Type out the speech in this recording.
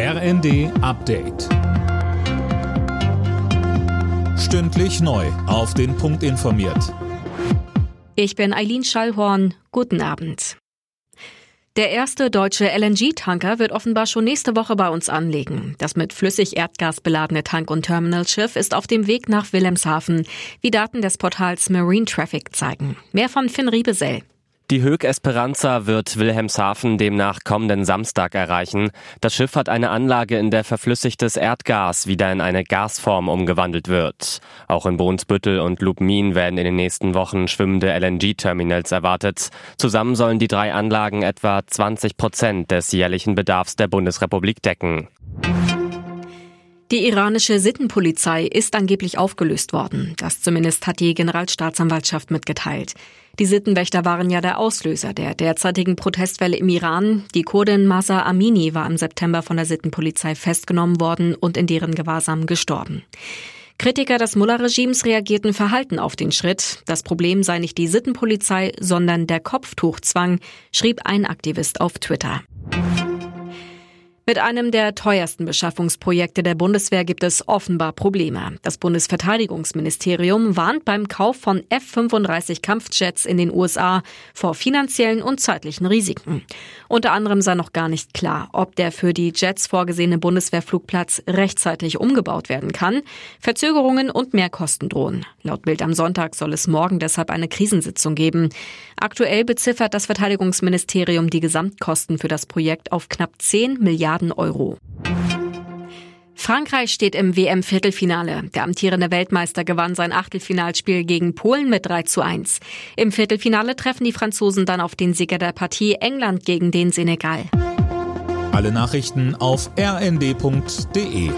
RND Update. Stündlich neu. Auf den Punkt informiert. Ich bin Eileen Schallhorn. Guten Abend. Der erste deutsche LNG-Tanker wird offenbar schon nächste Woche bei uns anlegen. Das mit Flüssig-Erdgas beladene Tank- und Terminalschiff ist auf dem Weg nach Wilhelmshaven, wie Daten des Portals Marine Traffic zeigen. Mehr von Finn Riebesell. Die Höck Esperanza wird Wilhelmshaven demnach kommenden Samstag erreichen. Das Schiff hat eine Anlage, in der verflüssigtes Erdgas wieder in eine Gasform umgewandelt wird. Auch in Brunsbüttel und Lubmin werden in den nächsten Wochen schwimmende LNG-Terminals erwartet. Zusammen sollen die drei Anlagen etwa 20 Prozent des jährlichen Bedarfs der Bundesrepublik decken. Die iranische Sittenpolizei ist angeblich aufgelöst worden. Das zumindest hat die Generalstaatsanwaltschaft mitgeteilt. Die Sittenwächter waren ja der Auslöser der derzeitigen Protestwelle im Iran. Die Kurdin Masa Amini war im September von der Sittenpolizei festgenommen worden und in deren Gewahrsam gestorben. Kritiker des Mullah-Regimes reagierten verhalten auf den Schritt. Das Problem sei nicht die Sittenpolizei, sondern der Kopftuchzwang, schrieb ein Aktivist auf Twitter. Mit einem der teuersten Beschaffungsprojekte der Bundeswehr gibt es offenbar Probleme. Das Bundesverteidigungsministerium warnt beim Kauf von F-35 Kampfjets in den USA vor finanziellen und zeitlichen Risiken. Unter anderem sei noch gar nicht klar, ob der für die Jets vorgesehene Bundeswehrflugplatz rechtzeitig umgebaut werden kann. Verzögerungen und Mehrkosten drohen. Laut Bild am Sonntag soll es morgen deshalb eine Krisensitzung geben. Aktuell beziffert das Verteidigungsministerium die Gesamtkosten für das Projekt auf knapp 10 Milliarden Milliarden Euro. Frankreich steht im WM-Viertelfinale. Der amtierende Weltmeister gewann sein Achtelfinalspiel gegen Polen mit 3 zu 1. Im Viertelfinale treffen die Franzosen dann auf den Sieger der Partie England gegen den Senegal. Alle Nachrichten auf rnd.de